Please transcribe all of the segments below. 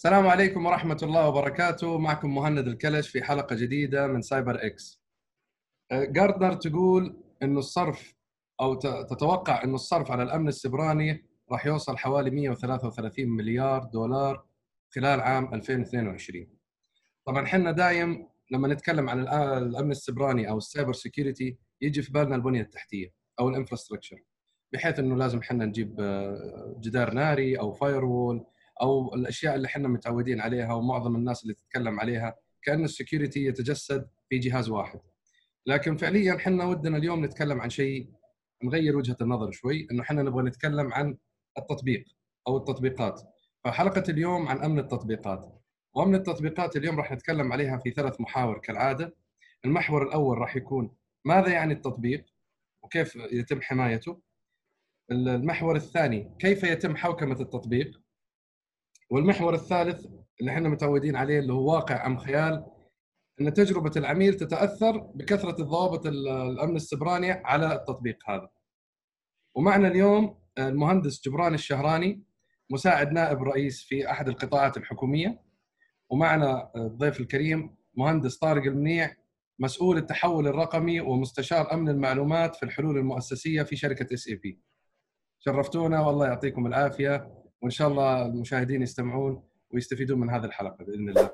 السلام عليكم ورحمة الله وبركاته. معكم مهند الكلش في حلقة جديدة من سايبر إكس. جاردنر تقول إنه الصرف أو تتوقع إنه الصرف على الأمن السبراني راح يوصل حوالي 133 مليار دولار خلال عام 2022 طبعا إحنا دايم لما نتكلم عن الأمن السبراني أو ال cyber security يجي في بالنا البنية التحتية أو ال infrastructure بحيث إنه لازم إحنا نجيب آه، جدار ناري أو firewall أو الأشياء اللي إحنا متعودين عليها ومعظم الناس اللي تتكلم عليها كأن السكيورتي يتجسد في جهاز واحد. لكن فعليا إحنا ودنا اليوم نتكلم عن شيء نغير وجهة النظر شوي إنه إحنا نبغى نتكلم عن التطبيق أو التطبيقات. فحلقة اليوم عن أمن التطبيقات. وأمن التطبيقات اليوم راح نتكلم عليها في ثلاث محاور كالعادة. المحور الأول راح يكون ماذا يعني التطبيق وكيف يتم حمايته. المحور الثاني كيف يتم حوكمة التطبيق. والمحور الثالث اللي إحنا متعودين عليه اللي هو واقع أم خيال إن تجربة العميل تتأثر بكثرة الضوابط الأمن السبراني على التطبيق هذا. ومعنا اليوم المهندس جبران الشهراني مساعد نائب رئيس في أحد القطاعات الحكومية ومعنا الضيف الكريم مهندس طارق المنيع مسؤول التحول الرقمي ومستشار أمن المعلومات في الحلول المؤسسية في شركة SAP. شرفتونا والله يعطيكم العافية وإن شاء الله المشاهدين يستمعون ويستفيدون من هذه الحلقة بإذن الله.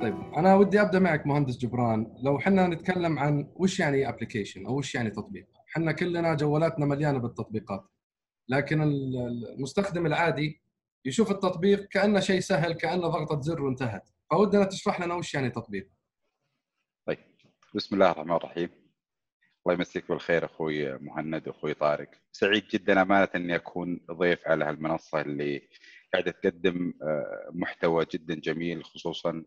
طيب أنا ودي أبدأ معك مهندس جبران. لو حنا نتكلم عن وش يعني ابلكيشن أو وش يعني تطبيق؟ حنا كلنا جوالاتنا مليانة بالتطبيقات. لكن المستخدم العادي يشوف التطبيق كأنه شيء سهل كأنه ضغطة زر وانتهت. فودنا تشرح لنا وش يعني تطبيق طيب. بسم الله الرحمن الرحيم. الله يمسيك بالخير أخوي مهند واخوي طارق. سعيد جدا أمانة أني أكون ضيف على هالمنصة اللي قاعدة تقدم آه، محتوى جدا جميل خصوصا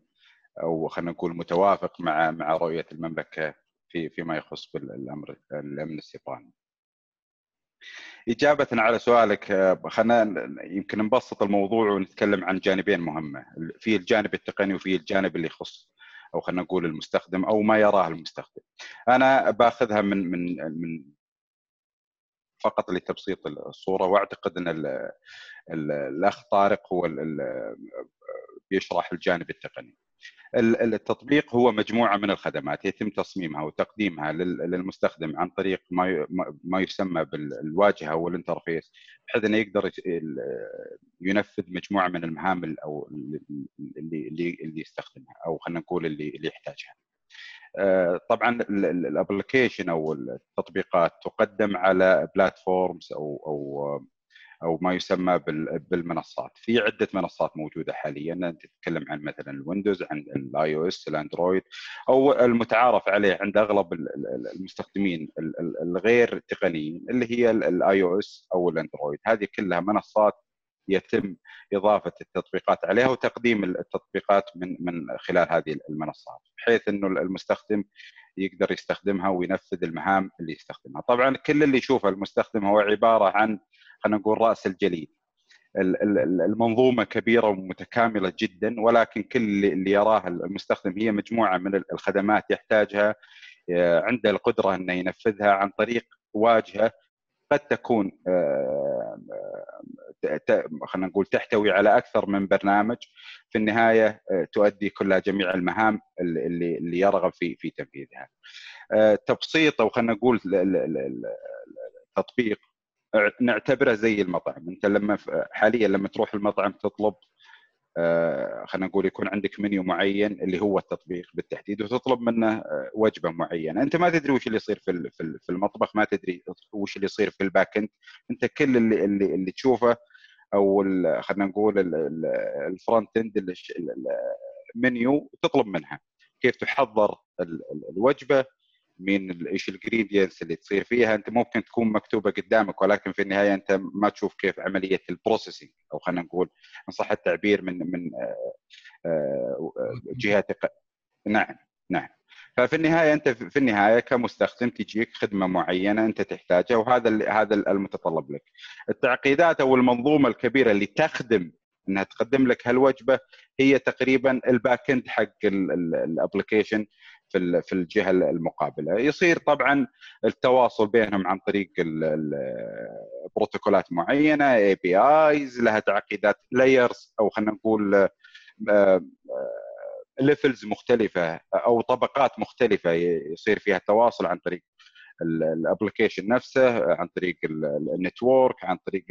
أو خلينا نقول متوافق مع مع رؤية المملكة في فيما يخص بالامر الأمن السيبراني. إجابة على سؤالك آه، خلينا يمكن نبسط الموضوع ونتكلم عن جانبين مهمة في الجانب التقني وفي الجانب اللي يخص أو خلينا نقول المستخدم أو ما يراه المستخدم. أنا باخذها من من من فقط لتبسيط الصورة وأعتقد أن الأخ طارق هو بيشرح الجانب التقني. التطبيق هو مجموعة من الخدمات يتم تصميمها وتقديمها للمستخدم عن طريق ما يسمى بالواجهة وال interface بحيث إنه يقدر ينفذ مجموعة من المهام أو اللي اللي اللي يستخدمها أو خلينا نقول اللي اللي يحتاجها. آه، طبعا ال application أو التطبيقات تقدم على platforms أو أو أو ما يسمى بالمنصات. في عدة منصات موجودة حاليا. تتكلم عن مثلا ال Windows عن ال iOS ال Android أو المتعارف عليه عند أغلب المستخدمين الغير تقنيين اللي هي ال iOS أو ال Android. هذه كلها منصات يتم إضافة التطبيقات عليها وتقديم التطبيقات من من خلال هذه المنصات بحيث إنه المستخدم يقدر يستخدمها وينفذ المهام اللي يستخدمها. طبعا كل اللي يشوفه المستخدم هو عبارة عن خلينا نقول رأس الجليد المنظومة كبيرة ومتكاملة جدا ولكن كل اللي يراه المستخدم هي مجموعة من الخدمات يحتاجها آه، عنده القدرة إنه ينفذها عن طريق واجهة قد تكون آه، خلينا نقول تحتوي على أكثر من برنامج في النهاية آه، تؤدي كلها جميع المهام اللي اللي يرغب في في تنفيذها. تبسيط أو خلينا نقول التطبيق نعتبره زي المطعم. انت لما حاليا لما تروح المطعم تطلب آه، خلينا نقول يكون عندك منيو معين اللي هو التطبيق بالتحديد وتطلب منه آه، وجبة معينة. انت ما تدري وش اللي يصير في في المطبخ ما تدري وش اللي يصير في ال back end انت كل اللي اللي, اللي تشوفه أو خلينا نقول ال front end ال menu تطلب منها. كيف تحضر الوجبة مين إيش ال ingredients اللي تصير فيها انت ممكن تكون مكتوبة قدامك ولكن في النهاية انت ما تشوف كيف عملية ال processing أو خلينا نقول إن صح التعبير من من آه، آه، جهات نعم نعم ففي النهاية انت في النهاية كمستخدم تجيك خدمة معينة انت تحتاجها وهذا هذا المتطلب لك. التعقيدات أو المنظومة الكبيرة اللي تخدم إنها تقدم لك هالوجبة هي تقريبا ال back end حق ال application في في الجهة المقابلة. يصير طبعا التواصل بينهم عن طريق بروتوكولات معينة APIs لها تعقيدات layers أو خلينا نقول levels مختلفة أو طبقات مختلفة يصير فيها التواصل عن طريق ال application نفسه عن طريق ال network عن طريق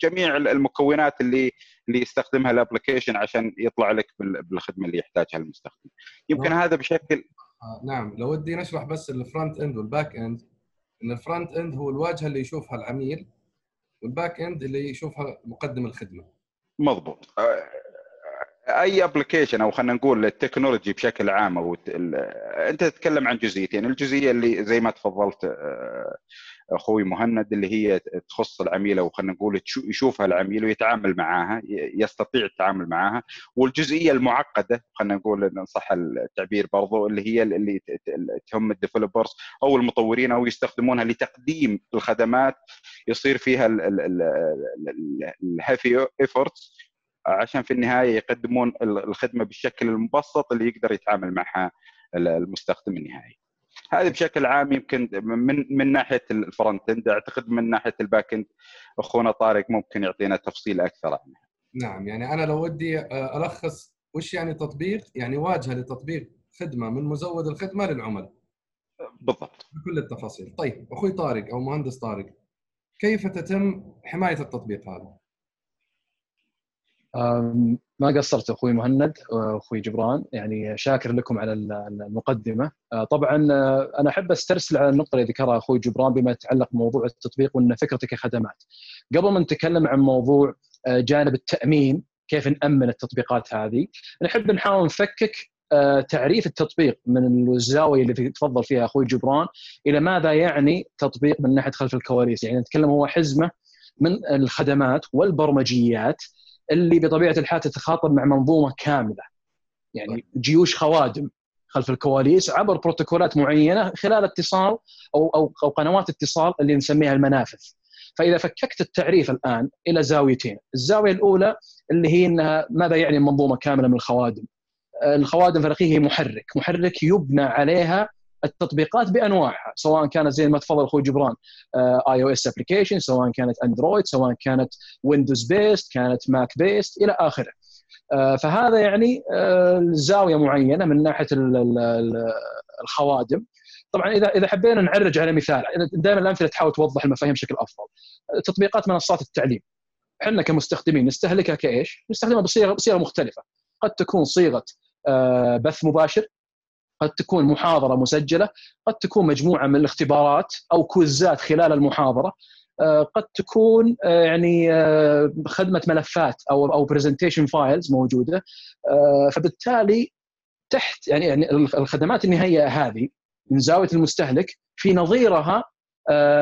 جميع المكونات اللي اللي يستخدمها ال application عشان يطلع لك بالخدمة اللي يحتاجها المستخدم. يمكن نعم. هذا بشكل نعم. لو ودي نشرح بس ال front end وال back end إن ال front end هو الواجهة اللي يشوفها العميل وال back end اللي يشوفها مقدم الخدمة. مضبوط. أي application أو خلينا نقول ال technology بشكل عام أو أنت تتكلم عن جزئيتين. الجزئية اللي زي ما تفضلت آه، أخوي مهند اللي هي تخص العميل أو خلينا نقول يشوفها العميل ويتعامل معاها يستطيع التعامل معاها. والجزئية المعقدة خلينا نقول إن صح التعبير برضو اللي هي اللي تهم ال developers أو المطورين أو يستخدمونها لتقديم الخدمات. يصير فيها ال heavy efforts عشان في النهاية يقدمون الخدمة بالشكل المبسط اللي يقدر يتعامل معها المستخدم النهائي. هذه بشكل عام يمكن من من ناحية ال front end أعتقد من ناحية ال back end أخونا طارق ممكن يعطينا تفصيل أكثر عنها. نعم يعني أنا لو ودي آه، ألخص وش يعني تطبيق؟ يعني واجهة لتطبيق خدمة من مزود الخدمة للعملاء. بالضبط. بكل التفاصيل. طيب أخوي طارق أو مهندس طارق كيف تتم حماية التطبيق هذا؟ ما قصرت أخوي مهند واخوي جبران يعني شاكر لكم على المقدمة. آه، طبعا آه، أنا أحب أسترسل على النقطة اللي ذكرها أخوي جبران بما يتعلق بموضوع التطبيق وأن فكرته كخدمات قبل ما نتكلم عن موضوع آه، جانب التأمين كيف نأمن التطبيقات هذه نحب نحاول نفكك تعريف التطبيق من الزاوية اللي تفضل فيها أخوي جبران إلى ماذا يعني تطبيق من ناحية خلف الكواليس. يعني نتكلم هو حزمة من الخدمات والبرمجيات اللي بطبيعة الحال تتخاطب مع منظومة كاملة يعني جيوش خوادم خلف الكواليس عبر بروتوكولات معينة خلال اتصال أو أو أو قنوات اتصال اللي نسميها المنافذ. فإذا فككت التعريف الآن إلى زاويتين، الزاوية الأولى اللي هي إنها ماذا يعني منظومة كاملة من الخوادم؟ الخوادم الفلكيه هي محرك، محرك يبنى عليها التطبيقات بأنواعها سواء كانت زي ما تفضل أخوي جبران iOS application سواء كانت Android سواء كانت Windows based كانت Mac based إلى آخره. آه، فهذا يعني آه، زاوية معينة من ناحية الخوادم. طبعا اذا إذا حبينا نعرج على مثال دائما الأمثلة تحاول توضح المفاهيم بشكل أفضل. تطبيقات منصات التعليم. إحنا كمستخدمين نستهلكها كإيش؟ نستخدمها بصيغة مختلفة. قد تكون صيغة آه، بث مباشر قد تكون محاضرة مسجلة قد تكون مجموعة من الاختبارات أو quizات خلال المحاضرة آه، قد تكون آه، يعني آه، خدمة ملفات أو أو presentation files موجودة فبالتالي تحت يعني يعني الخدمات النهائية هذه من زاوية المستهلك في نظيرها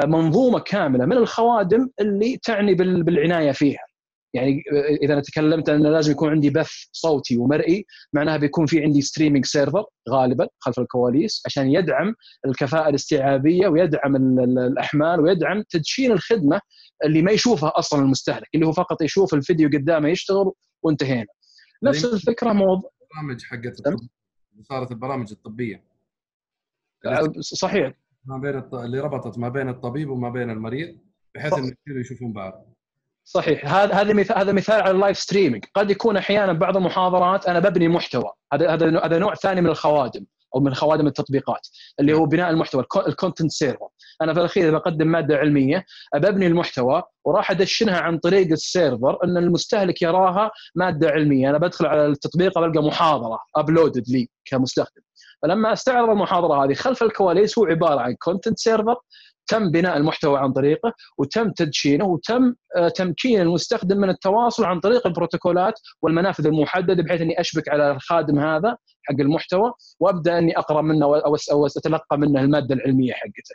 منظومة كاملة من الخوادم اللي تعني بالعناية فيها. يعني إذا أنا تكلمت أن لازم يكون عندي بث صوتي ومرئي معناها بيكون في عندي streaming server غالبا خلف الكواليس عشان يدعم الكفاءة الاستيعابية ويدعم الأحمال ويدعم تدشين الخدمة اللي ما يشوفها أصلا المستهلك اللي هو فقط يشوف الفيديو قدامه يشتغل وانتهينا. نفس الفكرة موضوع البرامج حقت صارت البرامج الطبية. صحيح. ما بين الط... اللي ربطت ما بين الطبيب وما بين المريض بحيث إنه يشوفون بعض. صحيح. هذا هذا مثال هذا مثال على ال live streaming قد يكون أحيانا بعض المحاضرات أنا ببني محتوى. هذا هذا هذا نوع ثاني من الخوادم أو من خوادم التطبيقات اللي هو بناء المحتوى ال content server أنا في الأخير بقدم مادة علمية ابني المحتوى وراح أدشنها عن طريق ال server إن المستهلك يراها مادة علمية. أنا بدخل على التطبيق بلقى محاضرة uploaded لي كمستخدم. فلما أستعرض المحاضرة هذه خلف الكواليس هو عبارة عن content server تم بناء المحتوى عن طريقه وتم تدشينه وتم آه، تمكين المستخدم من التواصل عن طريق البروتوكولات والمنافذ المحددة بحيث إني أشبك على الخادم هذا حق المحتوى وأبدأ إني أقرأ منه أو أتلقى منه المادة العلمية حقته.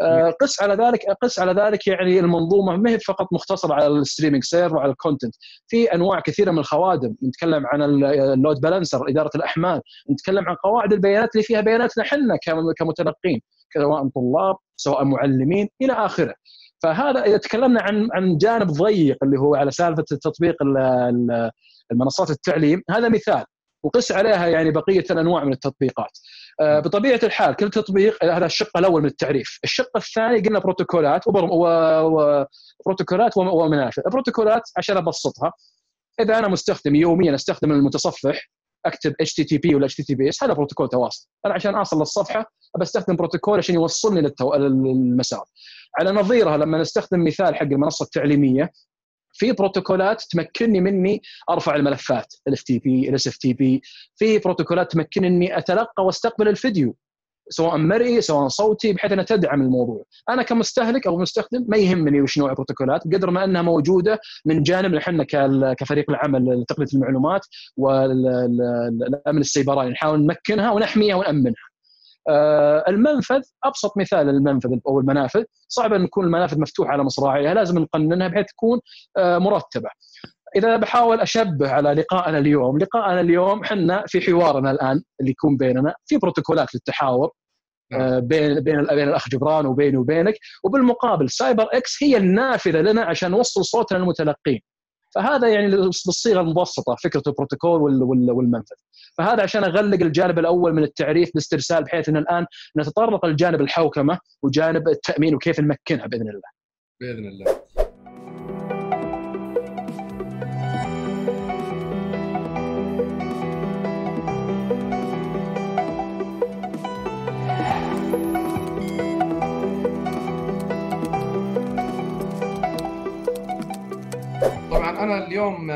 آه، قس على ذلك قس على ذلك يعني المنظومة ما هي فقط مختصرة على ال streaming server وعلى ال content. في أنواع كثيرة من الخوادم نتكلم عن ال load balancer إدارة الأحمال نتكلم عن قواعد البيانات اللي فيها بياناتنا إحنا كمتلقين. سواء طلاب سواء معلمين إلى آخره. فهذا إذا تكلمنا عن عن جانب ضيق اللي هو على سالفة تطبيق المنصات التعليم هذا مثال. وقس عليها يعني بقية الأنواع من التطبيقات. آه، بطبيعة الحال كل تطبيق هذا الشق الأول من التعريف، الشق الثاني قلنا بروتوكولات وبروتوكولات ومنافذ، البروتوكولات عشان أبسطها إذا أنا مستخدم يوميا أستخدم المتصفح أكتب اتش تي تي بي ولا اتش تي تي بي اس هذا بروتوكول تواصل، أنا عشان اوصل للصفحة بستخدم بروتوكول عشان يوصلني للمسار. على نظيرها لما نستخدم مثال حق المنصة التعليمية في بروتوكولات تمكنني مني أرفع الملفات ال FTP ال SFTP في بروتوكولات تمكنني أتلقى وأستقبل الفيديو. سواء مرئي سواء صوتي بحيث أنها تدعم الموضوع. أنا كمستهلك أو مستخدم ما يهمني وش نوع البروتوكولات قدر ما أنها موجودة من جانبنا إحنا كفريق العمل لتقنيه المعلومات والامن السيبراني. نحاول نمكنها ونحميها ونأمنها. آه، المنفذ أبسط مثال المنفذ أو المنافذ. صعب أن تكون المنافذ مفتوحه على مصراعيها لازم نقننها بحيث تكون آه، مرتبة. إذا بحاول أشبه على لقائنا اليوم لقائنا اليوم إحنا في حوارنا الآن اللي يكون بيننا في بروتوكولات للتحاور نعم. آه، بين بين بين الأخ جبران وبيني وبينك وبالمقابل سايبر إكس هي النافذة لنا عشان نوصل صوتنا للمتلقين. فهذا يعني بالصيغة المبسطة فكرة البروتوكول والمنفذ. فهذا عشان أغلق الجانب الأول من التعريف باسترسال بحيث إن الآن نتطرق لجانب الحوكمة وجانب التأمين وكيف نمكنها بإذن الله. بإذن الله. أنا اليوم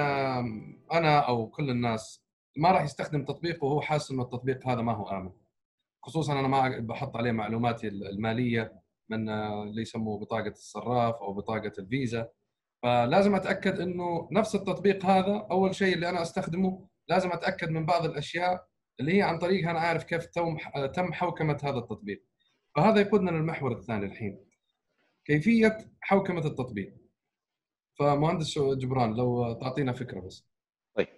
أنا أو كل الناس ما راح يستخدم تطبيق وهو حاسس إنه التطبيق هذا ما هو آمن. خصوصا أنا ما بحط عليه معلوماتي المالية من اللي يسموه بطاقة الصراف أو بطاقة الفيزا. فلازم أتأكد إنه نفس التطبيق هذا أول شيء اللي أنا أستخدمه لازم أتأكد من بعض الأشياء اللي هي عن طريقها أنا عارف كيف تم تم حوكمة هذا التطبيق. فهذا يقودنا للمحور الثاني الحين. كيفية حوكمة التطبيق. فمهندس جبران لو تعطينا فكرة بس طيب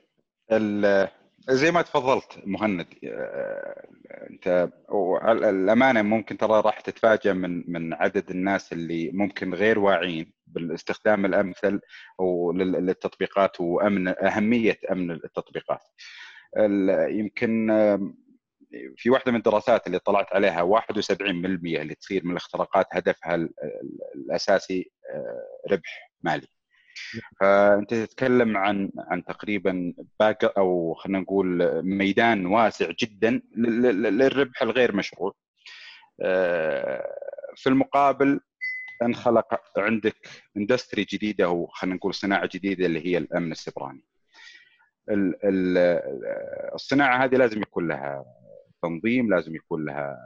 زي ما تفضلت مهند انت الأمانة ممكن ترى راح تتفاجئ من من عدد الناس اللي ممكن غير واعيين بالاستخدام الأمثل للتطبيقات وأمن أهمية أمن التطبيقات. يمكن في واحدة من الدراسات اللي طلعت عليها 71% اللي تصير من الاختراقات هدفها الأساسي آه، ربح مالي. فانت تتكلم عن عن تقريبا باك أو خلينا نقول ميدان واسع جدا للربح الغير مشروع. آه، في المقابل انخلق عندك industry جديدة أو خلينا نقول صناعة جديدة اللي هي الأمن السبراني. الصناعة هذه لازم يكون لها تنظيم لازم يكون لها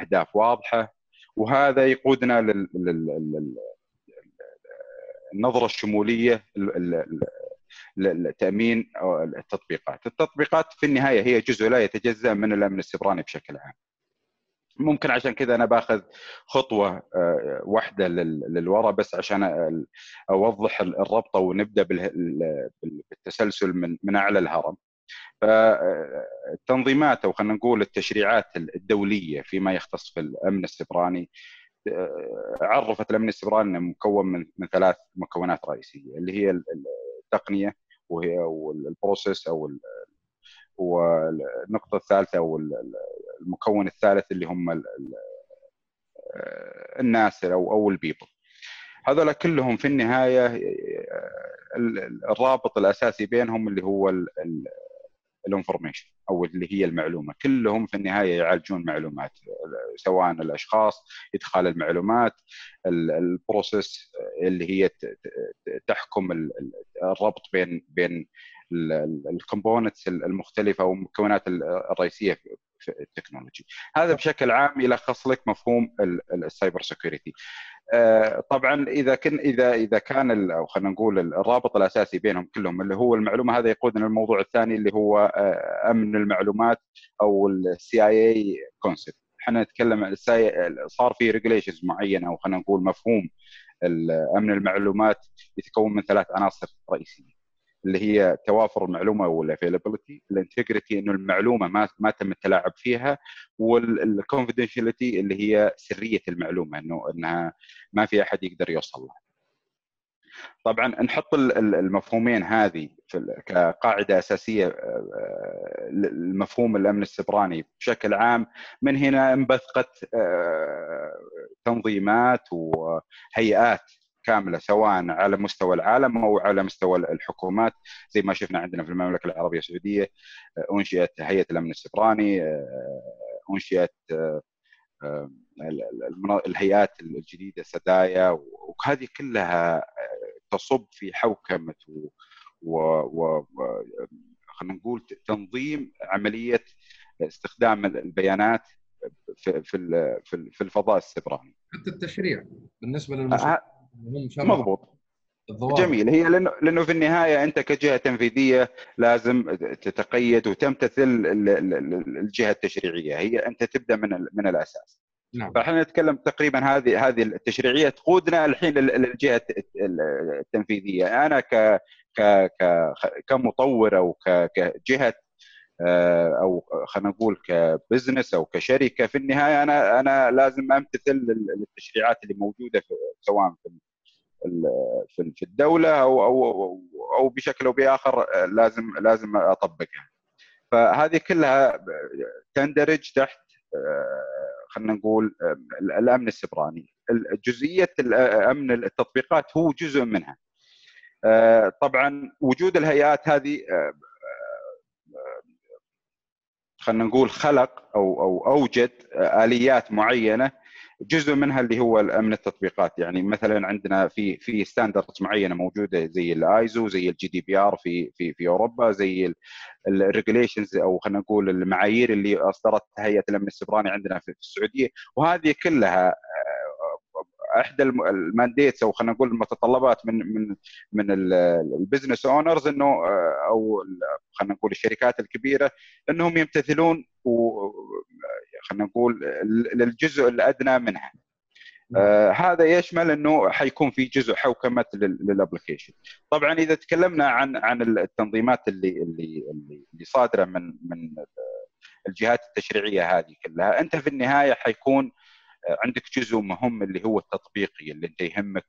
أهداف واضحة وهذا يقودنا لل النظرة الشمولية لتامين التطبيقات، التطبيقات في النهاية هي جزء لا يتجزأ من الأمن السبراني بشكل عام. ممكن عشان كذا أنا باخذ خطوة آه، واحدة للوراء بس عشان أوضح الربطة ونبدأ بالتسلسل من من أعلى الهرم. فالتنظيمات أو خلينا نقول التشريعات الدولية فيما يختص في الأمن السبراني عرفت الأمن السبراني إنه مكون من من ثلاث مكونات رئيسية اللي هي التقنية وهي ال process أو والنقطة الثالثة أو المكون الثالث اللي هم الناس أو أو ال people. هذول كلهم في النهاية الرابط الأساسي بينهم اللي هو ال information أو اللي هي المعلومة. كلهم في النهاية يعالجون معلومات سواء الأشخاص إدخال المعلومات ال process اللي هي تحكم الربط بين بين ال components المختلفة والمكونات الرئيسية في ال technology. هذا بشكل عام يلخص لك مفهوم ال cyber security طبعا إذا كن اذا إذا كان أو خلينا نقول الرابط الأساسي بينهم كلهم اللي هو المعلومة هذا يقودنا للموضوع الثاني اللي هو آه، أمن المعلومات أو ال CIA concept إحنا نتكلم صار في regulations معينة أو خلينا نقول مفهوم أمن المعلومات يتكون من ثلاث عناصر رئيسية. اللي هي توافر المعلومة وال availability ال integrity إنه المعلومة ما ما تم التلاعب فيها والكونفدينشاليتي اللي هي سرية المعلومة إنه إنها ما في أحد يقدر يوصل لها. طبعا نحط المفهومين هذه كقاعدة أساسية آه، لمفهوم الأمن السبراني بشكل عام. من هنا انبثقت آه، تنظيمات وهيئات كاملة سواء على مستوى العالم أو على مستوى الحكومات زي ما شفنا عندنا في المملكة العربية السعودية آه، أنشئت هيئة الأمن السبراني أنشئت الهيئات الجديدة سدايا وهذه كلها تصب في حوكمة و, و... و... خلينا نقول تنظيم عملية استخدام البيانات في في في الفضاء السبراني. حتى التشريع بالنسبة للمشروع مضبوط. جميل. هي لأنه لأنه في النهاية أنت كجهة تنفيذية لازم تتقيد وتمتثل الجهة التشريعية. هي أنت تبدأ من من الأساس. نعم. فإحنا نتكلم تقريبا هذه هذه التشريعية تقودنا الحين للجهة التنفيذية. أنا ك ك كمطور أو كجهة أو خلينا نقول كبزنس أو كشركة. في النهاية أنا أنا لازم أمتثل التشريعات اللي موجودة في سواء في في الدولة أو أو أو بشكل أو بآخر لازم لازم أطبقها. فهذه كلها تندرج تحت آه، خلينا نقول الأمن السبراني. جزئيه امن التطبيقات هو جزء منها. آه، طبعا وجود الهيئات هذه آه، آه، خلينا نقول خلق أو أو أوجد آليات معينة جزء منها اللي هو الأمن التطبيقات. يعني مثلا عندنا في في standards معينة موجودة زي الايزو زي ال GDPR في في في أوروبا زي ال regulations أو خلينا نقول المعايير اللي اصدرتها هيئة الأمن السبراني عندنا في السعودية. وهذه كلها إحدى ال mandates أو خلينا نقول المتطلبات من من من ال business owners إنه آه، أو خلينا نقول الشركات الكبيرة إنهم يمتثلون خلينا نقول للجزء الأدنى منها آه هذا يشمل إنه حيكون في جزء حوكمة للابلكيشن. طبعا إذا تكلمنا عن عن التنظيمات اللي اللي اللي صادرة من من الجهات التشريعية هذه كلها، أنت في النهاية حيكون عندك جزء مهم اللي هو التطبيقي اللي انت يهمك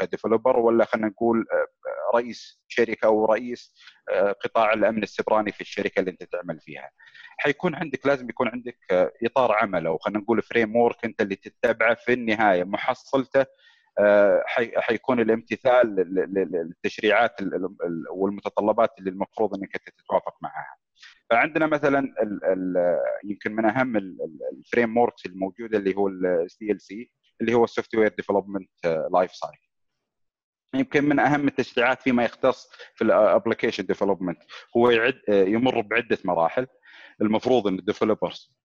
ك developer ولا خلينا نقول آه، رئيس شركة أو رئيس آه، قطاع الأمن السبراني في الشركة اللي انت تعمل فيها. حيكون عندك لازم يكون عندك آه، إطار عمل أو خلينا نقول framework انت اللي تتبعه في النهاية محصلته حيكون الامتثال للتشريعات والمتطلبات اللي المفروض انك تتوافق معها. فعندنا مثلا ال ال يمكن من أهم ال frameworks الموجودة اللي هو ال SDLC اللي هو ال software development life cycle يمكن من أهم التشريعات فيما يختص في ال application development هو يعد يمر بعدة مراحل. المفروض إن ال developers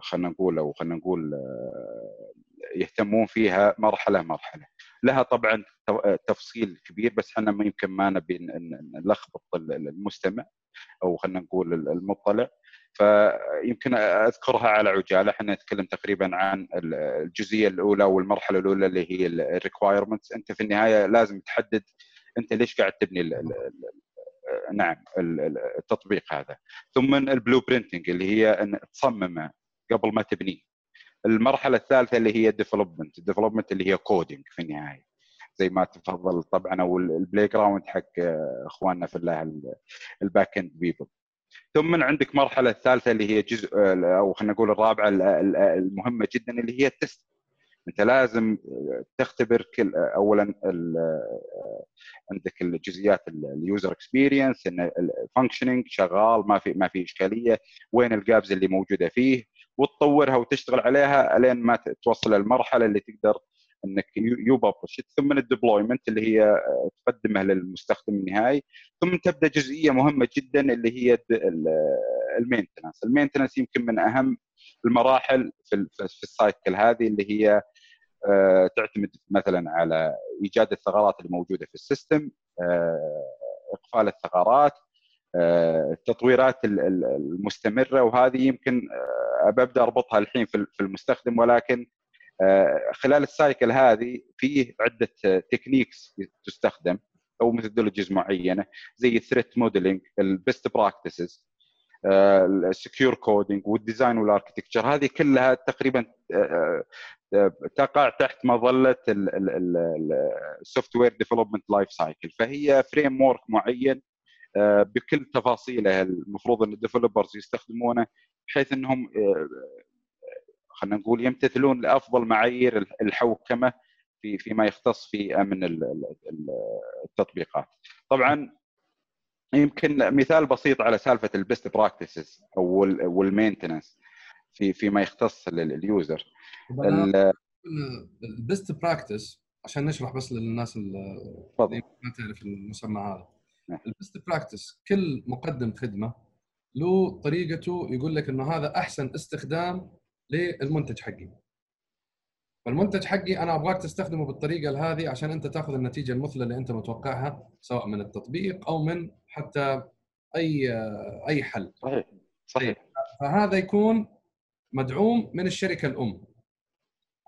خلينا نقول أو خلينا نقول يهتمون فيها مرحلة مرحلة. لها طبعا تفصيل كبير بس إحنا يمكن ما نبي نلخبط المستمع. أو خلينا نقول المطلع. فيمكن أذكرها على عجالة. إحنا نتكلم تقريبا عن الجزئية الأولى والمرحلة الأولى اللي هي ال requirements أنت في النهاية لازم تحدد أنت ليش قاعد تبني نعم التطبيق هذا. ثم ال blueprinting اللي هي أن تصممه قبل ما تبنيه. المرحلة الثالثة اللي هي ال development ال development اللي هي coding في النهاية. زي ما تفضل طبعا أو ال playground حق إخواننا في الله ال back-end people ثم عندك مرحلة الثالثة اللي هي جزء أو خلينا نقول الرابعة المهمة جدا اللي هي ال test. أنت لازم تختبر كل اولا عندك الجزئيات ال user experience إن ال functioning شغال ما في ما في إشكالية وين ال gaps اللي موجودة فيه وتطورها وتشتغل عليها لين ما توصل المرحله اللي تقدر إنك you publish ثم ال deployment اللي هي آه، تقدمه للمستخدم النهائي ثم تبدأ جزئية مهمة جدا اللي هي ال maintenance ال maintenance يمكن من أهم المراحل في في ال cycle هذه اللي هي آه، تعتمد مثلا على إيجاد الثغرات الموجودة في ال system آه، إقفال الثغرات التطويرات المستمرة وهذه يمكن أبدأ أربطها الحين في المستخدم ولكن خلال ال cycle هذه فيه عدة techniques تستخدم أو methodologies معينة زي ال threat modeling ال best practices ال secure coding وال design وال architecture هذه كلها تقريبا آه، آه، تقع تحت مظلة ال software development life cycle فهي framework معين آه، بكل تفاصيله المفروض إن ال developers يستخدمونه بحيث إنهم خلينا نقول يمتثلون لأفضل معايير الحوكمة في فيما يختص في أمن التطبيقات. طبعا يمكن مثال بسيط على سالفة ال best practices أو وال maintenance في فيما يختص لل user ال best practice عشان نشرح بس للناس اللي ما تعرف المسمى هذا نعم. ال best practice كل مقدم خدمة له طريقته يقول لك إنه هذا أحسن استخدام للمنتج حقي. فالمنتج حقي أنا أبغاك تستخدمه بالطريقة هذه عشان أنت تأخذ النتيجة المثلى اللي أنت متوقعها سواء من التطبيق أو من حتى أي أي حل. صحيح صحيح. فهذا يكون مدعوم من الشركة الأم.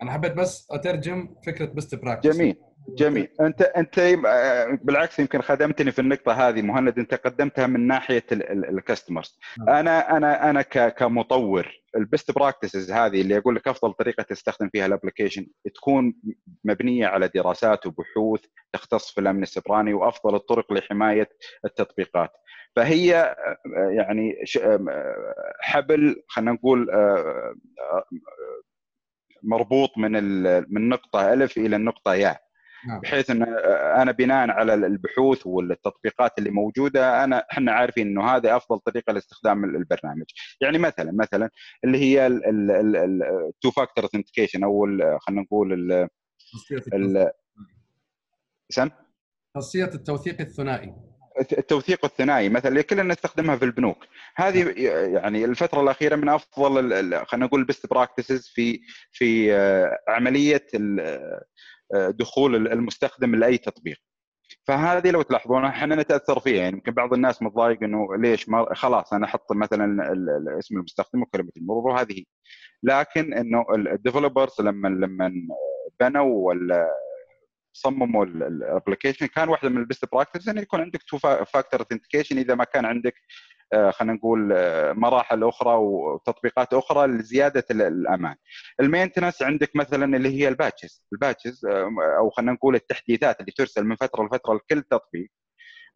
أنا حبيت بس أترجم فكرة best practice جميل. جميل. أنت أنت بالعكس يمكن خدمتني في النقطة هذه مهند أنت قدمتها من ناحية ال customers نعم. أنا أنا أنا كمطور ال best practices هذه اللي أقول لك أفضل طريقة تستخدم فيها ال application تكون مبنية على دراسات وبحوث تختص في الأمن السبراني وأفضل الطرق لحماية التطبيقات. فهي يعني حبل خلينا نقول مربوط من من نقطة ألف إلى النقطه ياء. نعم. بحيث إن أنا بناء على البحوث والتطبيقات اللي موجودة أنا إحنا عارفين إنه هذا أفضل طريقة لاستخدام البرنامج. يعني مثلا مثلا اللي هي ال two factor authentication أو خلينا نقول ال سم؟ خاصيه التوثيق الثنائي. التوثيق الثنائي مثلا اللي كلنا نستخدمها في البنوك. هذه نعم. يعني الفترة الأخيرة من أفضل خلينا نقول ال best practices في في آه، عملية دخول المستخدم لأي تطبيق. فهذه لو تلاحظون إحنا نتأثر فيها. يعني يمكن بعض الناس متضايق إنه ليش ما خلاص أنا أحط مثلا اسم المستخدم وكلمة المرور وهذه لكن إنه ال developers لما لما بنوا ولا صمموا ال application كان واحدة من ال best practice إنه يكون عندك two factor authentication إذا ما كان عندك آه، خلينا نقول آه، مراحل أخرى وتطبيقات أخرى لزيادة الأمان. ال maintenance عندك مثلا اللي هي ال patches، ال patches آه، أو خلينا نقول التحديثات اللي ترسل من فترة لفترة لكل تطبيق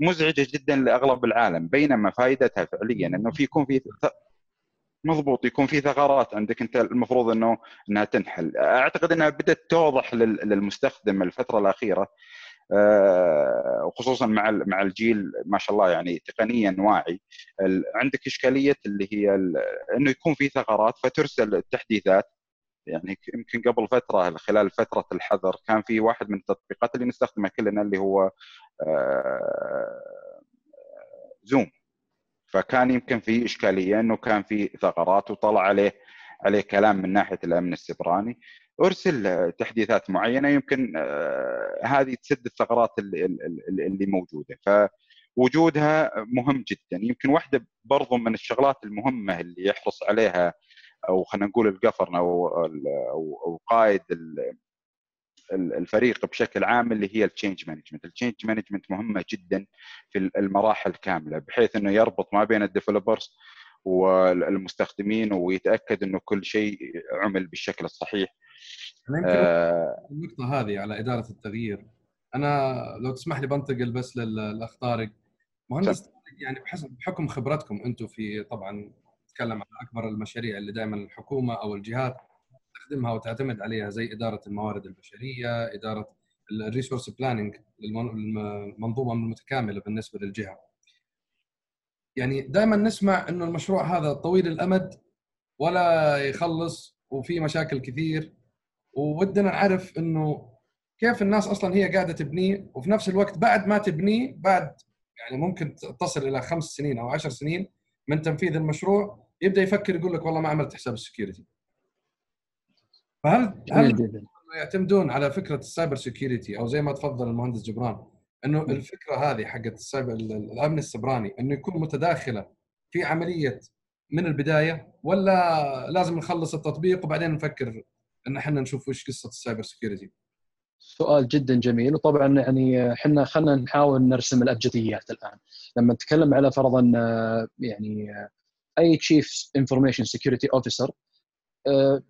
مزعجة جدا لأغلب العالم بينما فائدتها فعليا إنه في يكون في مضبوط يكون في ثغرات عندك أنت المفروض إنه إنها تنحل أعتقد إنها بدأت توضح للمستخدم الفترة الأخيرة آه، وخصوصا مع مع الجيل ما شاء الله يعني تقنيا واعي. عندك إشكالية اللي هي إنه يكون في ثغرات فترسل التحديثات. يعني يمكن قبل فترة خلال فترة الحظر كان في واحد من التطبيقات اللي نستخدمها كلنا اللي هو Zoom. آه، فكان يمكن في إشكالية إنه كان في ثغرات وطلع عليه عليه كلام من ناحية الأمن السبراني. أرسل تحديثات معينة يمكن آه، هذه تسد الثغرات اللي, موجودة. فوجودها مهم جدا. يمكن واحدة برضو من الشغلات المهمة اللي يحرص عليها أو خلينا نقول ال governance أو أو, قائد الفريق بشكل عام اللي هي ال change management، ال change management مهمة جدا في المراحل كاملة بحيث إنه يربط ما بين الديفلوبرز والمستخدمين ويتأكد إنه كل شيء عمل بالشكل الصحيح. آه. النقطة هذه على إدارة التغيير. أنا لو تسمح لي بنتقل بس للاخ طارق مهندس يعني بحسب بحكم خبرتكم أنتم في طبعا نتكلم عن أكبر المشاريع اللي دائما الحكومة أو الجهات تستخدمها وتعتمد عليها زي إدارة الموارد البشرية، إدارة ال resource planning المنظومة المتكاملة بالنسبة للجهة. يعني دائما نسمع إنه المشروع هذا طويل الأمد ولا يخلص وفي مشاكل كثير. وودنا نعرف إنه كيف الناس أصلا هي قاعدة تبنيه وفي نفس الوقت بعد ما تبنيه بعد يعني ممكن تصل إلى خمس سنين أو عشر سنين من تنفيذ المشروع يبدأ يفكر يقول لك والله ما عملت حساب ال security. فهل هل يعتمدون على فكرة ال cyber security؟ أو زي ما تفضل المهندس جبران إنه الفكرة هذه حقت السايبر الأمن السبراني إنه يكون متداخلة في عملية من البداية ولا لازم نخلص التطبيق وبعدين نفكر إن إحنا نشوف وش قصة ال cyber security سؤال جدا جميل وطبعا يعني إحنا خلينا نحاول نرسم الأبجديات الآن لما نتكلم على فرضا يعني أي chief information security officer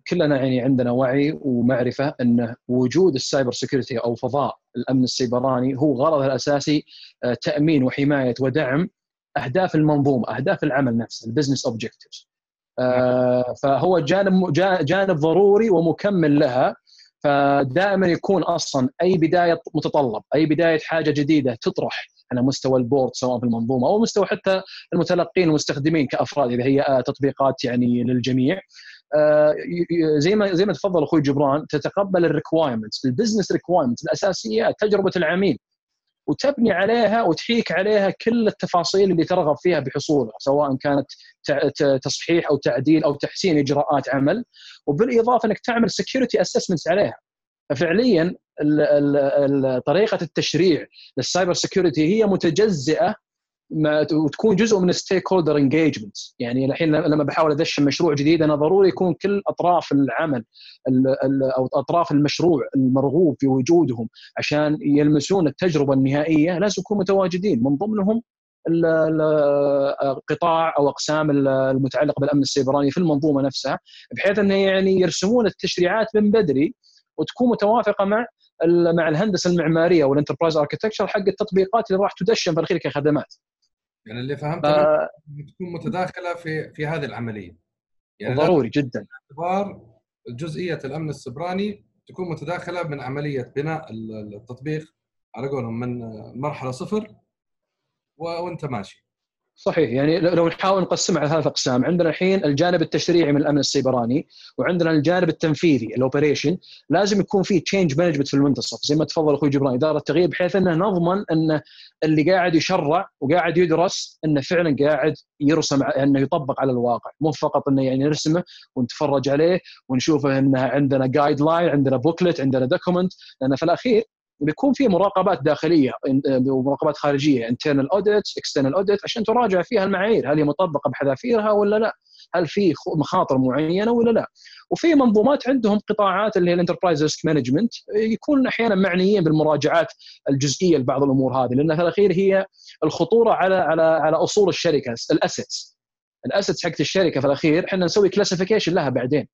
كلنا يعني عندنا وعي ومعرفة إن وجود ال cyber security أو فضاء الأمن السيبراني هو غرضه الأساسي آه، تأمين وحماية ودعم أهداف المنظومة، أهداف العمل نفسه، ال business objectives. آه، فهو جانب جانب ضروري ومكمل لها. فدائما يكون أصلا أي بداية متطلب، أي بداية حاجة جديدة تطرح على مستوى البورد سواء في المنظومة أو مستوى حتى المتلقين المستخدمين كأفراد إذا هي آه، تطبيقات يعني للجميع. آه، زي ما زي ما تفضل أخوي جبران تتقبل ال requirements ال business requirements الأساسيات تجربة العميل. وتبني عليها وتحيك عليها كل التفاصيل اللي ترغب فيها بحصولها سواء كانت تصحيح أو تعديل أو تحسين إجراءات عمل. وبالإضافة إنك تعمل security assessments عليها. ففعليا طريقة التشريع لل cyber security هي متجزئة ما وتكون جزء من ال stakeholder engagement يعني الحين لما بحاول ادشن مشروع جديد أنا ضروري يكون كل أطراف العمل أو أطراف المشروع المرغوب في وجودهم عشان يلمسون التجربة النهائية. لازم يكونوا متواجدين. من ضمنهم القطاع أو أقسام المتعلقة بالأمن السيبراني في المنظومة نفسها بحيث إنه يعني يرسمون التشريعات من بدري وتكون متوافقة مع مع الهندسة المعمارية وال enterprise architecture حق التطبيقات اللي راح تدشن في الأخير كخدمات. يعني اللي فهمته ف... تكون متداخلة في في هذه العملية. يعني ضروري جدا. اعتبار جزئية الأمن السيبراني تكون متداخلة من عملية بناء التطبيق على قولهم من مرحلة صفر وأنت ماشي. صحيح. يعني لو نحاول نقسمها على ثلاث أقسام عندنا الحين الجانب التشريعي من الأمن السيبراني وعندنا الجانب التنفيذي ال operation لازم يكون في change management في المنتصف زي ما تفضل أخوي جبران إدارة التغيير بحيث أنه نضمن أن اللي قاعد يشرع وقاعد يدرس أنه فعلا قاعد يرسم أنه يطبق على الواقع. مو فقط أنه يعني نرسمه ونتفرج عليه ونشوفه أنه عندنا guideline عندنا booklet عندنا document لأن في الأخير بيكون في مراقبات داخلية ومراقبات خارجية internal audits external audit عشان تراجع فيها المعايير هل هي مطبقة بحذافيرها ولا لا؟ هل في مخاطر معينة ولا لا؟ وفي منظومات عندهم قطاعات اللي هي ال enterprise risk management يكون أحيانا معنيين بالمراجعات الجزئية لبعض الأمور هذه لأن في الأخير هي الخطورة على على على أصول الشركة ال assets ال assets حقت الشركة في الأخير إحنا نسوي classification لها بعدين.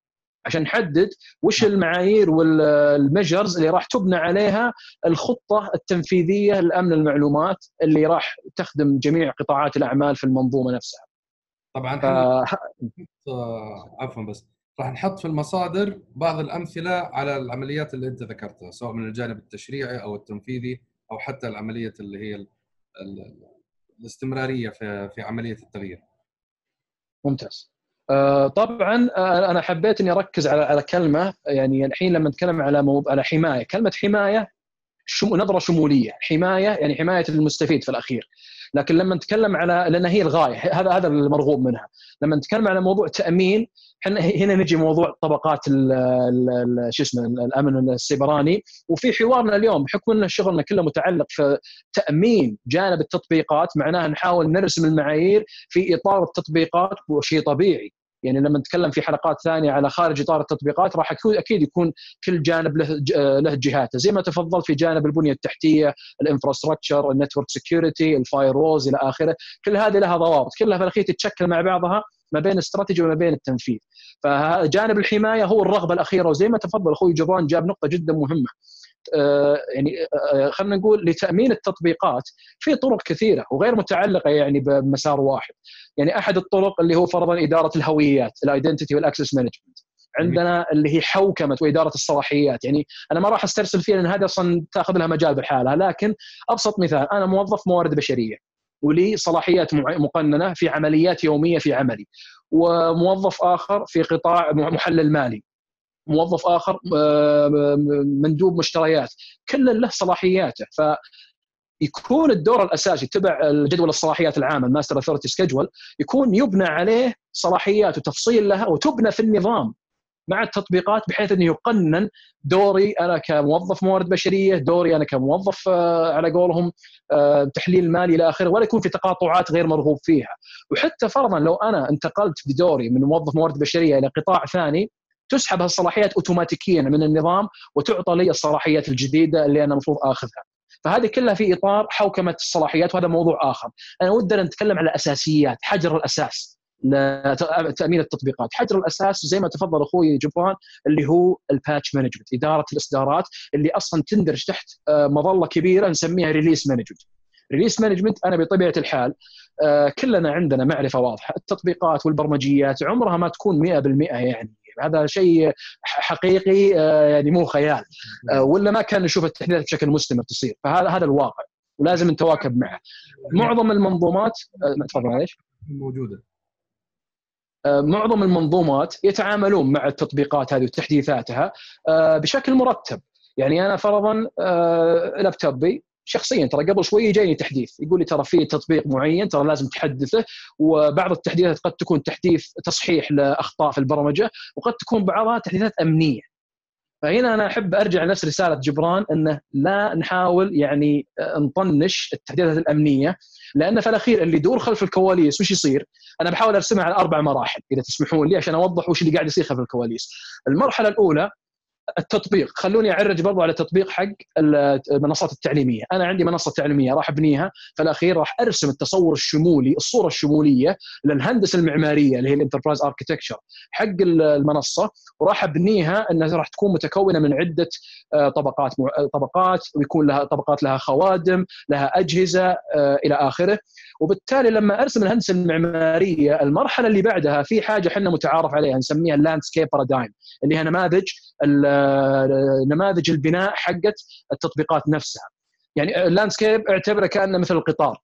عشان نحدد وش نعم. المعايير وال measures اللي راح تبنى عليها الخطة التنفيذية لأمن المعلومات اللي راح تخدم جميع قطاعات الأعمال في المنظومة نفسها. طبعا ف... عفوا بس راح نحط في المصادر بعض الأمثلة على العمليات اللي أنت ذكرتها سواء من الجانب التشريعي أو التنفيذي أو حتى العملية اللي هي الاستمرارية في في عملية التغيير. ممتاز. آه، طبعا آه، أنا حبيت إني أركز على على كلمة يعني الحين لما نتكلم على موضوع على حماية كلمة حماية شمو نظرة شمولية حماية يعني حماية المستفيد في الأخير. لكن لما نتكلم على لأن هي الغاية هذا هذا المرغوب منها. لما نتكلم على موضوع تأمين إحنا هنا نجي موضوع طبقات شو اسمه الأمن السيبراني. وفي حوارنا اليوم بحكم ان شغلنا كله متعلق في تأمين جانب التطبيقات. معناه نحاول نرسم المعايير في إطار التطبيقات وشيء طبيعي. يعني لما نتكلم في حلقات ثانية على خارج إطار التطبيقات راح أكيد يكون كل جانب له له جهاته زي ما تفضلت في جانب البنية التحتية ال infrastructure ال network security ال firewalls إلى آخره كل هذه لها ضوابط. كلها في الأخير تتشكل مع بعضها ما بين الاستراتيجي وما بين التنفيذ. فجانب الحماية هو الرغبة الأخيرة وزي ما تفضل أخوي جبران جاب نقطة جدا مهمة. آه، يعني آه، خلينا نقول لتأمين التطبيقات في طرق كثيرة وغير متعلقة يعني بمسار واحد. يعني أحد الطرق اللي هو فرضا إدارة الهويات ال identity وال access management عندنا اللي هي حوكمة وإدارة الصلاحيات. يعني أنا ما راح أسترسل فيها لأن هذا أصلا تأخذ لها مجال بالحالة لكن أبسط مثال أنا موظف موارد بشرية ولي صلاحيات مقننة في عمليات يومية في عملي وموظف آخر في قطاع محلل مالي. موظف آخر مندوب مشتريات. كل له صلاحياته. ف يكون الدور الأساسي تبع جدول الصلاحيات العامة ال master authority schedule يكون يبنى عليه صلاحيات وتفصيل لها وتبنى في النظام مع التطبيقات بحيث إنه يقنن دوري أنا كموظف موارد بشرية، دوري أنا كموظف آه، على قولهم آه، تحليل مالي إلى آخره ولا يكون في تقاطعات غير مرغوب فيها، وحتى فرضا لو أنا انتقلت بدوري من موظف موارد بشرية إلى قطاع ثاني تسحب هالصلاحيات اوتوماتيكيا من النظام وتعطى لي الصلاحيات الجديدة اللي أنا المفروض آخذها. فهذه كلها في إطار حوكمة الصلاحيات وهذا موضوع آخر. أنا ودنا نتكلم على اساسيات، حجر الأساس لتامين التطبيقات، حجر الأساس زي ما تفضل أخوي جبران اللي هو ال patch management، إدارة الإصدارات اللي أصلا تندرج تحت آه، مظلة كبيرة نسميها release management. release management أنا بطبيعة الحال آه، كلنا عندنا معرفة واضحة التطبيقات والبرمجيات عمرها ما تكون 100% يعني هذا شيء حقيقي آه، يعني مو خيال. آه، ولا ما كان نشوف التحديثات بشكل مستمر تصير. فهذا هذا الواقع. ولازم نتواكب معه. معظم المنظومات تفضل معليش. موجودة. معظم المنظومات يتعاملون مع التطبيقات هذه وتحديثاتها بشكل مرتب. يعني أنا فرضا لابتوبي شخصيا ترى قبل شوي جايني تحديث يقول لي ترى في تطبيق معين ترى لازم تحدثه وبعض التحديثات قد تكون تحديث تصحيح لأخطاء في البرمجة وقد تكون بعضها تحديثات أمنية فهنا أنا أحب أرجع لنفس رسالة جبران إنه لا نحاول يعني نطنش التحديثات الأمنية لأن في الأخير اللي يدور خلف الكواليس وش يصير؟ أنا بحاول أرسمها على أربع مراحل إذا تسمحون لي عشان أوضح وش اللي قاعد يصير خلف الكواليس. المرحلة الأولى التطبيق. خلوني أعرج برضو على التطبيق حق المنصات التعليمية. أنا عندي منصة تعليمية راح أبنيها في الاخير راح أرسم التصور الشمولي الصورة الشمولية للهندسة المعمارية اللي هي ال enterprise architecture حق المنصة وراح أبنيها إنها راح تكون متكونة من عدة آه، طبقات طبقات ويكون لها طبقات لها خوادم لها أجهزة آه، إلى آخره. وبالتالي لما أرسم الهندسة المعمارية المرحلة اللي بعدها في حاجة إحنا متعارف عليها نسميها ال landscape paradigm اللي هي نماذج نماذج البناء حقت التطبيقات نفسها. يعني ال landscape اعتبره كأنه مثل القطار.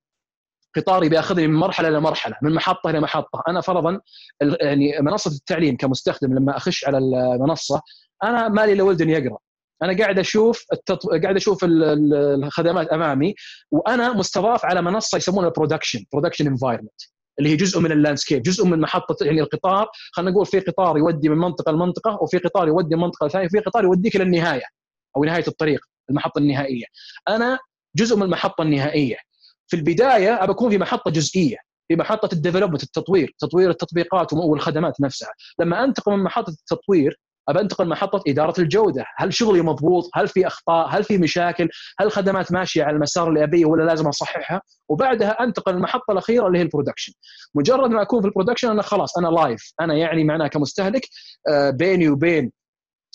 قطار بياخذني من مرحلة لمرحله من محطة إلى محطة. أنا فرضا يعني منصة التعليم كمستخدم لما أخش على المنصة أنا مالي إلا ولد يقرا أنا قاعد أشوف التط... قاعد أشوف الخدمات أمامي وأنا مستضاف على منصة يسمونها production production environment اللي هي جزء من ال landscape جزء من محطة يعني القطار خلينا نقول في قطار يودي من منطقة لمنطقة وفي قطار يودي من منطقة ثانية وفي قطار يوديك إلى النهاية أو نهاية الطريق المحطة النهائية. أنا جزء من المحطة النهائية. في البداية ابى اكون في محطة جزئية في محطة ال development التطوير تطوير التطبيقات والخدمات نفسها. لما أنتقل من محطة التطوير أبى أنتقل محطة إدارة الجودة، هل شغلي مضبوط؟ هل في أخطاء؟ هل في مشاكل؟ هل الخدمات ماشية على المسار اللي أبيه ولا لازم أصححها؟ وبعدها أنتقل للمحطه الأخيرة اللي هي ال production. مجرد ما أكون في ال production أنا خلاص أنا live، أنا يعني معناه كمستهلك آه، بيني وبين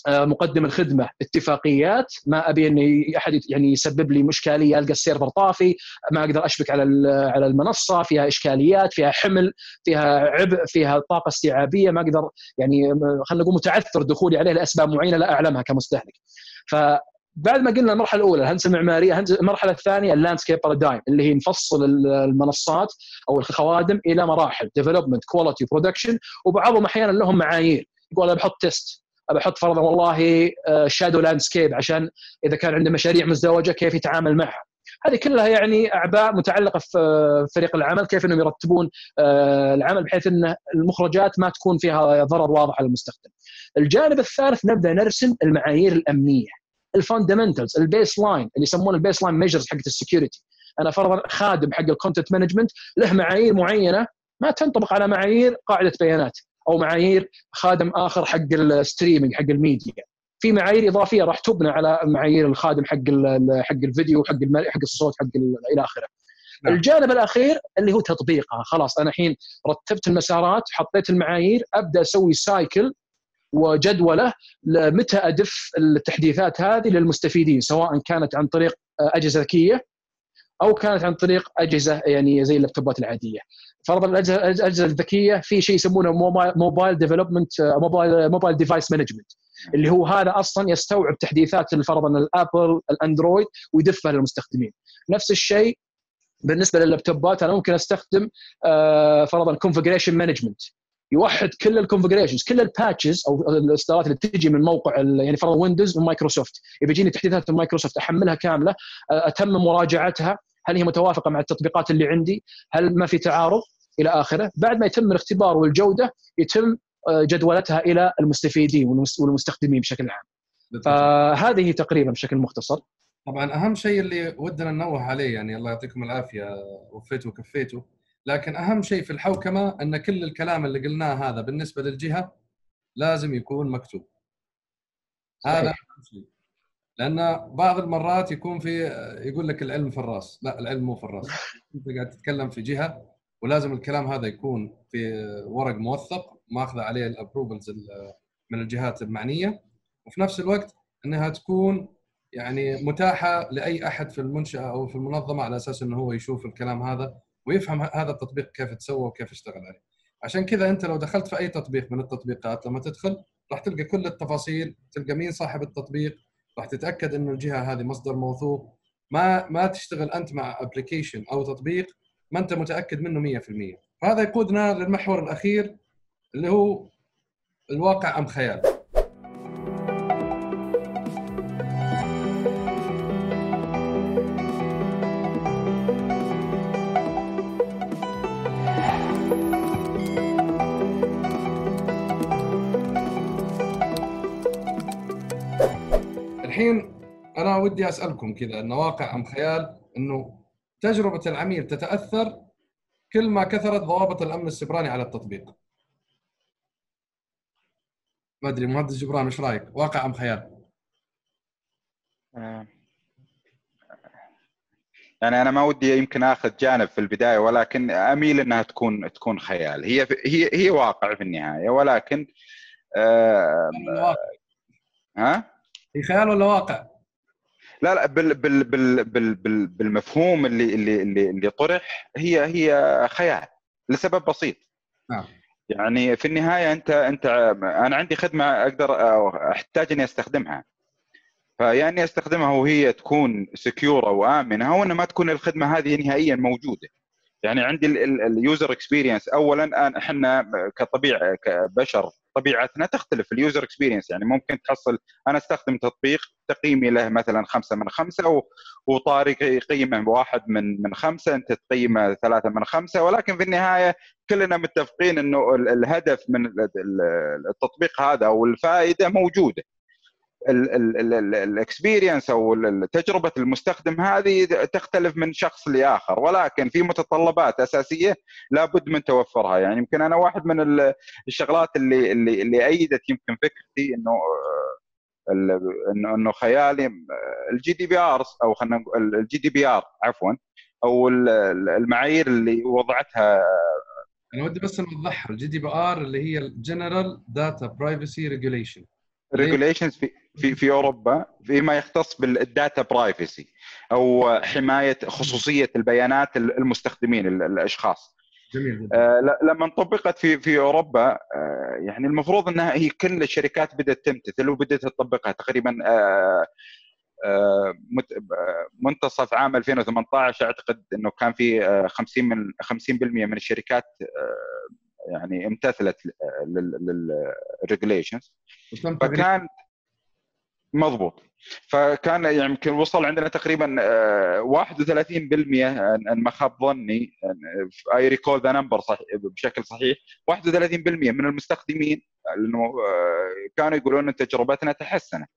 مقدم الخدمة. اتفاقيات ما أبي ان أحد يعني يسبب لي مشكاليه القى السيرفر طافي ما أقدر أشبك على على المنصة فيها إشكاليات فيها حمل فيها عبء فيها طاقة استيعابية ما أقدر يعني خلينا نقول متعثر دخولي عليه لأسباب معينة لا أعلمها كمستهلك. ف بعد ما قلنا المرحلة الأولى الهندسه المعماريه المرحلة الثانية؟ ال landscape paradigm اللي هي نفصل المنصات أو الخوادم إلى مراحل development quality production وبعضهم أحيانا لهم معايير. يقول أنا بحط test بحط فرضا والله shadow landscape عشان إذا كان عنده مشاريع مزدوجة كيف يتعامل معها. هذه كلها يعني أعباء متعلقة في فريق العمل كيف إنهم يرتبون آه، العمل بحيث إن المخرجات ما تكون فيها ضرر واضح على المستخدم. الجانب الثالث نبدأ نرسم المعايير الأمنية ال fundamentals ال baseline اللي يسمونه ال baseline measures حقت ال security. أنا فرضا خادم حق ال content management له معايير معينة ما تنطبق على معايير قاعدة بيانات. أو معايير خادم آخر حق ال streaming حق الميديا. في معايير إضافية راح تبنى على معايير الخادم حق حق الفيديو حق حق الصوت حق إلى آخره. نعم. الجانب الأخير اللي هو تطبيقها خلاص أنا الحين رتبت المسارات حطيت المعايير أبدأ أسوي سايكل وجدوله لمتى أدف التحديثات هذه للمستفيدين سواء كانت عن طريق أجهزة ذكية أو كانت عن طريق أجهزة يعني زي اللابتوبات العادية. فرضا الاجهزه الذكية في شيء يسمونه mobile development mobile mobile device management. اللي هو هذا أصلا يستوعب تحديثات فرضا ال Apple ال Android ويدفها للمستخدمين. نفس الشيء بالنسبة لل laptopات أنا ممكن أستخدم آه، فرضا configuration management يوحد كل ال configurations كل ال patches أو الاصدارات اللي تجي من موقع يعني فرضا Windows و Microsoft يجيني تحديثات من مايكروسوفت أحملها كاملة آه، اتم مراجعتها هل هي متوافقة مع التطبيقات اللي عندي؟ هل ما في تعارض؟ إلى آخره، بعد ما يتم الاختبار والجودة يتم جدولتها إلى المستفيدين والمستخدمين بشكل عام. فهذه تقريبا بشكل مختصر. طبعا أهم شيء اللي ودنا ننوه عليه يعني الله يعطيكم العافية وفيتوا وكفيتوا لكن أهم شيء في الحوكمة أن كل الكلام اللي قلناه هذا بالنسبة للجهة لازم يكون مكتوب. صحيح. هذا. لأن بعض المرات يكون في يقول لك العلم في الراس، لا العلم مو في الراس. أنت قاعد تتكلم في جهة ولازم الكلام هذا يكون في ورق موثق ماخذة عليه الابروفلز من الجهات المعنية وفي نفس الوقت إنها تكون يعني متاحة لأي أحد في المنشأة أو في المنظمة على أساس إنه هو يشوف الكلام هذا ويفهم هذا التطبيق كيف تسوى وكيف اشتغل عليه. عشان كذا أنت لو دخلت في أي تطبيق من التطبيقات لما تدخل راح تلقى كل التفاصيل، تلقى مين صاحب التطبيق، راح تتأكد إنه الجهة هذه مصدر موثوق، ما ما تشتغل أنت مع ابلكيشن أو تطبيق ما أنت متأكد منه 100%. فهذا يقودنا للمحور الأخير اللي هو الواقع أم خيال. ودي أسألكم كذا انه واقع أم خيال إنه تجربة العميل تتأثر كل ما كثرت ضوابط الأمن السبراني على التطبيق. ما أدري مهندس جبران إيش رأيك؟ واقع أم خيال؟ يعني أنا ما ودي يمكن آخذ جانب في البداية ولكن أميل إنها تكون تكون خيال هي هي هي واقع في النهاية ولكن آه ها هي خيال ولا واقع؟ لا لا بال بال بال بال بال بالمفهوم اللي اللي اللي, اللي طرح هي هي خيال لسبب بسيط. نعم. يعني في النهاية أنت أنت أنا عندي خدمة أقدر أحتاج أني أستخدمها. فيا أني أستخدمها وهي تكون سكيور أو آمنة أو ان ما تكون الخدمة هذه نهائيا موجودة. يعني عندي ال user experience اولا إحنا كطبيعة كبشر طبيعتنا تختلف ال user experience يعني ممكن تحصل أنا أستخدم تطبيق تقييمي له مثلا خمسة من خمسة وطارق يقيمه واحد من من خمسة أنت تقيمه ثلاثة من خمسة ولكن في النهاية كلنا متفقين إنه الهدف من التطبيق هذا أو الفائدة موجودة. ال experience أو تجربة المستخدم هذه تختلف من شخص لآخر. ولكن في متطلبات أساسية لابد من توفرها. يعني يمكن أنا واحد من الشغلات اللي اللي اللي أيدت يمكن فكرتي إنه انه إنه خيالي ال GDPR أو خلينا نقول ال GDPR عفوا أو المعايير اللي وضعتها. أنا ودي بس نوضحها ال GDPR اللي هي ال general data privacy regulation regulations في في في أوروبا فيما يختص بال data privacy أو حماية خصوصية البيانات المستخدمين الأشخاص. جميل آه لما طبقت في في أوروبا آه يعني المفروض إنها هي كل الشركات بدأت تمتثل وبدأت تطبقها تقريبا آه منتصف عام 2018 أعتقد إنه كان في 50 من 50% من الشركات يعني امتثلت للريجوليشنز فكان مضبوط. فكان يعني يمكن وصل عندنا تقريبا 31% ان ما خاب ظني I recall the number بشكل صحيح 31% من المستخدمين لأنه كانوا يقولون إن تجربتنا تحسنت.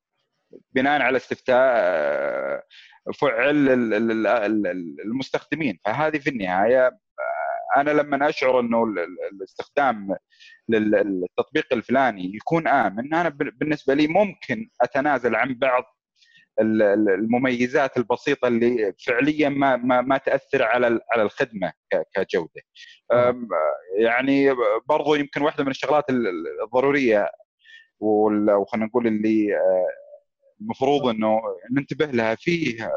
بناء على استفتاء فعل المستخدمين. فهذه في النهاية أنا لما أشعر إنه الاستخدام للتطبيق الفلاني يكون آمن أنا بالنسبة لي ممكن أتنازل عن بعض المميزات البسيطة اللي فعليا ما ما, ما تأثر على على الخدمة كجودة. يعني برضو يمكن واحدة من الشغلات الضرورية وخلينا نقول اللي المفروض إنه ننتبه لها فيه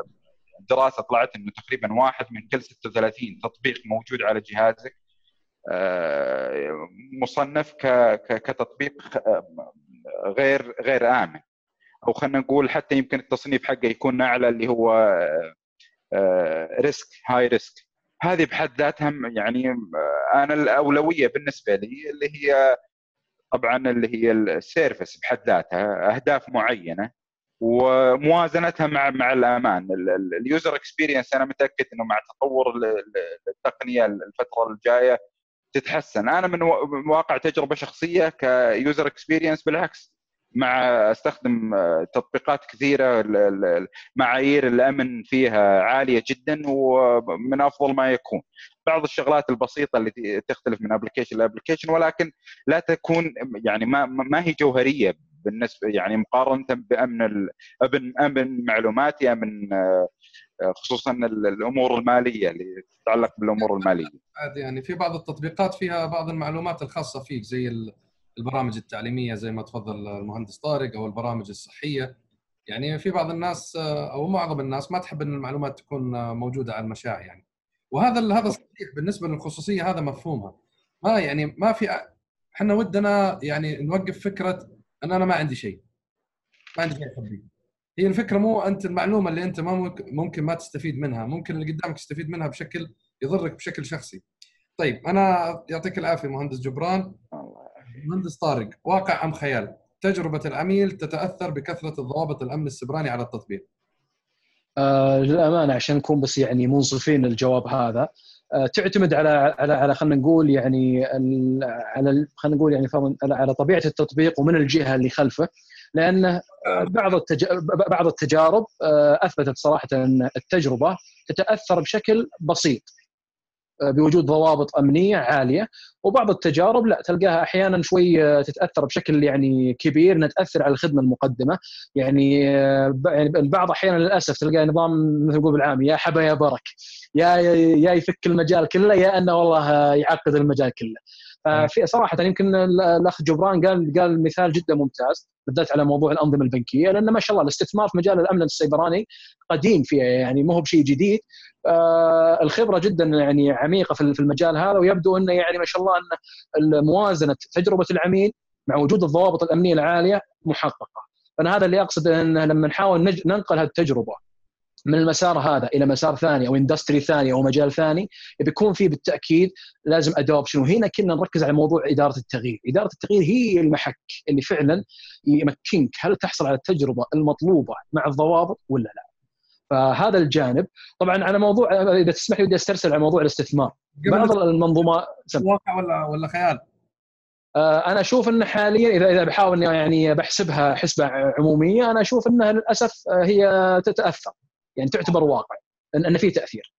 دراسة طلعت إنه تقريبا واحد من كل 36 تطبيق موجود على جهازك مصنف كتطبيق غير غير آمن. أو خلينا نقول حتى يمكن التصنيف حقه يكون أعلى اللي هو risk high risk هذه بحد ذاتها يعني أنا الأولوية بالنسبة لي اللي هي طبعا اللي هي ال service بحد ذاتها أهداف معينة وموازنتها مع مع الأمان. ال user experience أنا متأكد إنه مع تطور التقنية الفترة الجاية تتحسن. أنا من واقع تجربة شخصية ك user experience بالعكس مع أستخدم تطبيقات كثيرة معايير الأمن فيها عالية جدا ومن أفضل ما يكون. بعض الشغلات البسيطة اللي تختلف من application ل application ولكن لا تكون يعني ما ما هي جوهرية بالنسبة يعني مقارنة بأمن أمن معلوماتي أمن خصوصا الأمور المالية اللي تتعلق بالأمور المالية. يعني في بعض التطبيقات فيها بعض المعلومات الخاصة فيك زي البرامج التعليمية زي ما تفضل المهندس طارق أو البرامج الصحية. يعني في بعض الناس أو معظم الناس ما تحب إن المعلومات تكون موجودة على المشاع يعني. وهذا هذا صحيح بالنسبة للخصوصية هذا مفهومها. ما يعني ما في إحنا ودنا يعني نوقف فكرة إن أنا ما عندي شيء. ما عندي شيء اخبيه هي الفكرة مو أنت المعلومة اللي أنت ما ممكن ما تستفيد منها ممكن اللي قدامك يستفيد منها بشكل يضرك بشكل شخصي. طيب أنا يعطيك العافية مهندس جبران. مهندس طارق واقع أم خيال؟ تجربة العميل تتأثر بكثرة الضوابط الأمن السبراني على التطبيق. آه للأمانة عشان نكون بس يعني منصفين للجواب هذا آه تعتمد على على على خلينا نقول يعني على خلينا نقول يعني على طبيعة التطبيق ومن الجهة اللي خلفه. لأن بعض بعض التجارب آه، أثبتت صراحة أن التجربة تتأثر بشكل بسيط آه، بوجود ضوابط أمنية عالية وبعض التجارب لا تلقاها أحيانا شوي آه، تتأثر بشكل يعني كبير انها تاثر على الخدمة المقدمة. يعني يعني البعض أحيانا للأسف تلقى نظام مثل نقول بالعامي يا حبا يا برك يا يا يفك المجال كله يا أنه والله يعقد المجال كله. ففي صراحة يمكن الأخ جبران قال قال مثال جدا ممتاز. بالذات على موضوع الأنظمة البنكية لأن ما شاء الله الاستثمار في مجال الأمن السيبراني قديم فيها يعني مو بشيء جديد. آه الخبرة جدا يعني عميقة في المجال هذا ويبدو إنه يعني ما شاء الله إن موازنه تجربة العميل مع وجود الضوابط الأمنية العالية محققة. فانا هذا اللي أقصد ان لما نحاول ننقل هذه التجربة من المسار هذا إلى مسار ثاني أو industry ثاني أو مجال ثاني بيكون فيه بالتأكيد لازم adoption وهنا كنا نركز على موضوع إدارة التغيير، إدارة التغيير هي المحك اللي فعلا يمكنك هل تحصل على التجربة المطلوبة مع الضوابط ولا لا. فهذا الجانب. طبعا على موضوع إذا تسمح لي بدي أسترسل على موضوع الاستثمار. بعض المنظومات واقع ولا ولا خيال؟ آه، أنا أشوف إن حاليا اذا إذا بحاول يعني بحسبها حسبة عمومية أنا أشوف إنها للأسف آه، هي تتأثر. يعني تعتبر واقع ان في تأثير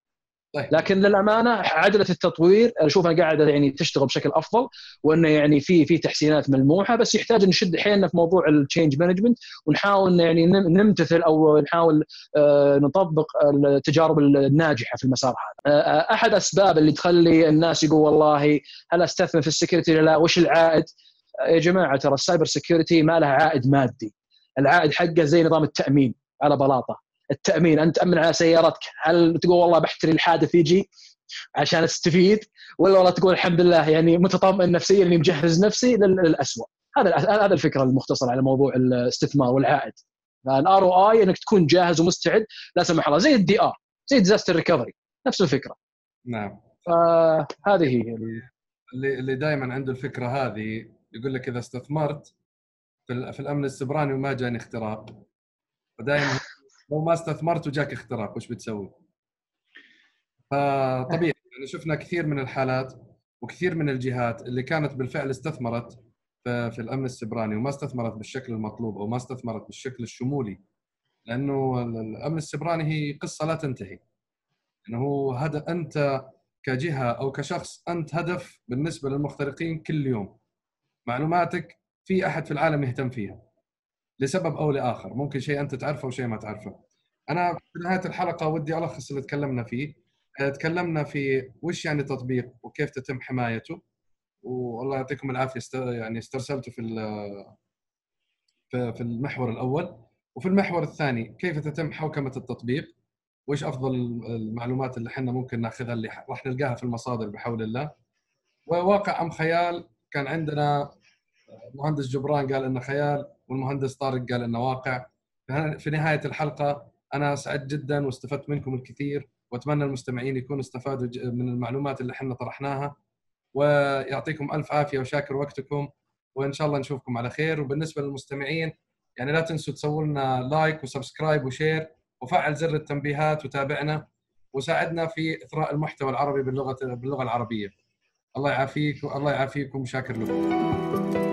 طيب. لكن للأمانة عجله التطوير أشوف انها قاعدة يعني تشتغل بشكل أفضل وانه يعني في في تحسينات ملموسة بس يحتاج نشد حيلنا في موضوع ال change management ونحاول يعني نمتثل أو نحاول آه، نطبق التجارب الناجحة في المسار هذا. آه، أحد أسباب اللي تخلي الناس يقول والله هل أستثمر في ال security لا وش العائد؟ يا جماعة ترى ال cyber security ما لها عائد مادي. العائد حقه زي نظام التأمين على بلاطة التأمين. أنت تأمن على سيارتك. هل تقول والله بحتري الحادث يجي عشان استفيد ولا والله تقول الحمد لله يعني متطمئن نفسيا إني مجهز نفسي للاسوء هذا هذا الفكرة المختصرة على موضوع الاستثمار والعائد. ال ROI إنك تكون جاهز ومستعد. لا سمح الله زي ال DR زي disaster recovery نفس الفكرة. نعم. فهذه هي اللي اللي دائما عنده الفكرة هذه يقول لك إذا استثمرت في, في الأمن السبراني وما جاني اختراق. فدائما لو ما استثمرت وجاك اختراق وش بتسوي؟ فطبيعي يعني شفنا كثير من الحالات وكثير من الجهات اللي كانت بالفعل استثمرت في الأمن السبراني وما استثمرت بالشكل المطلوب أو ما استثمرت بالشكل الشمولي لأنه الأمن السبراني هي قصة لا تنتهي. انه هو هدف أنت كجهة أو كشخص أنت هدف بالنسبة للمخترقين كل يوم. معلوماتك في أحد في العالم يهتم فيها. لسبب أو لآخر ممكن شيء أنت تعرفه وشيء ما تعرفه. أنا في نهاية الحلقة ودي ألخص اللي تكلمنا فيه. آه، تكلمنا في وش يعني تطبيق وكيف تتم حمايته. والله يعطيكم العافية است... يعني استرسلتوا في في المحور الأول. وفي المحور الثاني كيف تتم حوكمة التطبيق؟ وايش أفضل المعلومات اللي إحنا ممكن ناخذها اللي راح نلقاها في المصادر بحول الله؟ وواقع أم خيال كان عندنا مهندس جبران قال إنه خيال والمهندس طارق قال إنه واقع. في نهاية الحلقة أنا سعدت جدا واستفدت منكم الكثير وأتمنى المستمعين يكونوا استفادوا من المعلومات اللي إحنا طرحناها. ويعطيكم ألف عافية وشاكر وقتكم وإن شاء الله نشوفكم على خير. وبالنسبة للمستمعين يعني لا تنسوا تسووا لنا like و subscribe و share وفعل زر التنبيهات وتابعنا وساعدنا في إثراء المحتوى العربي باللغة باللغة العربية. الله يعافيك الله يعافيكم شاكر لكم.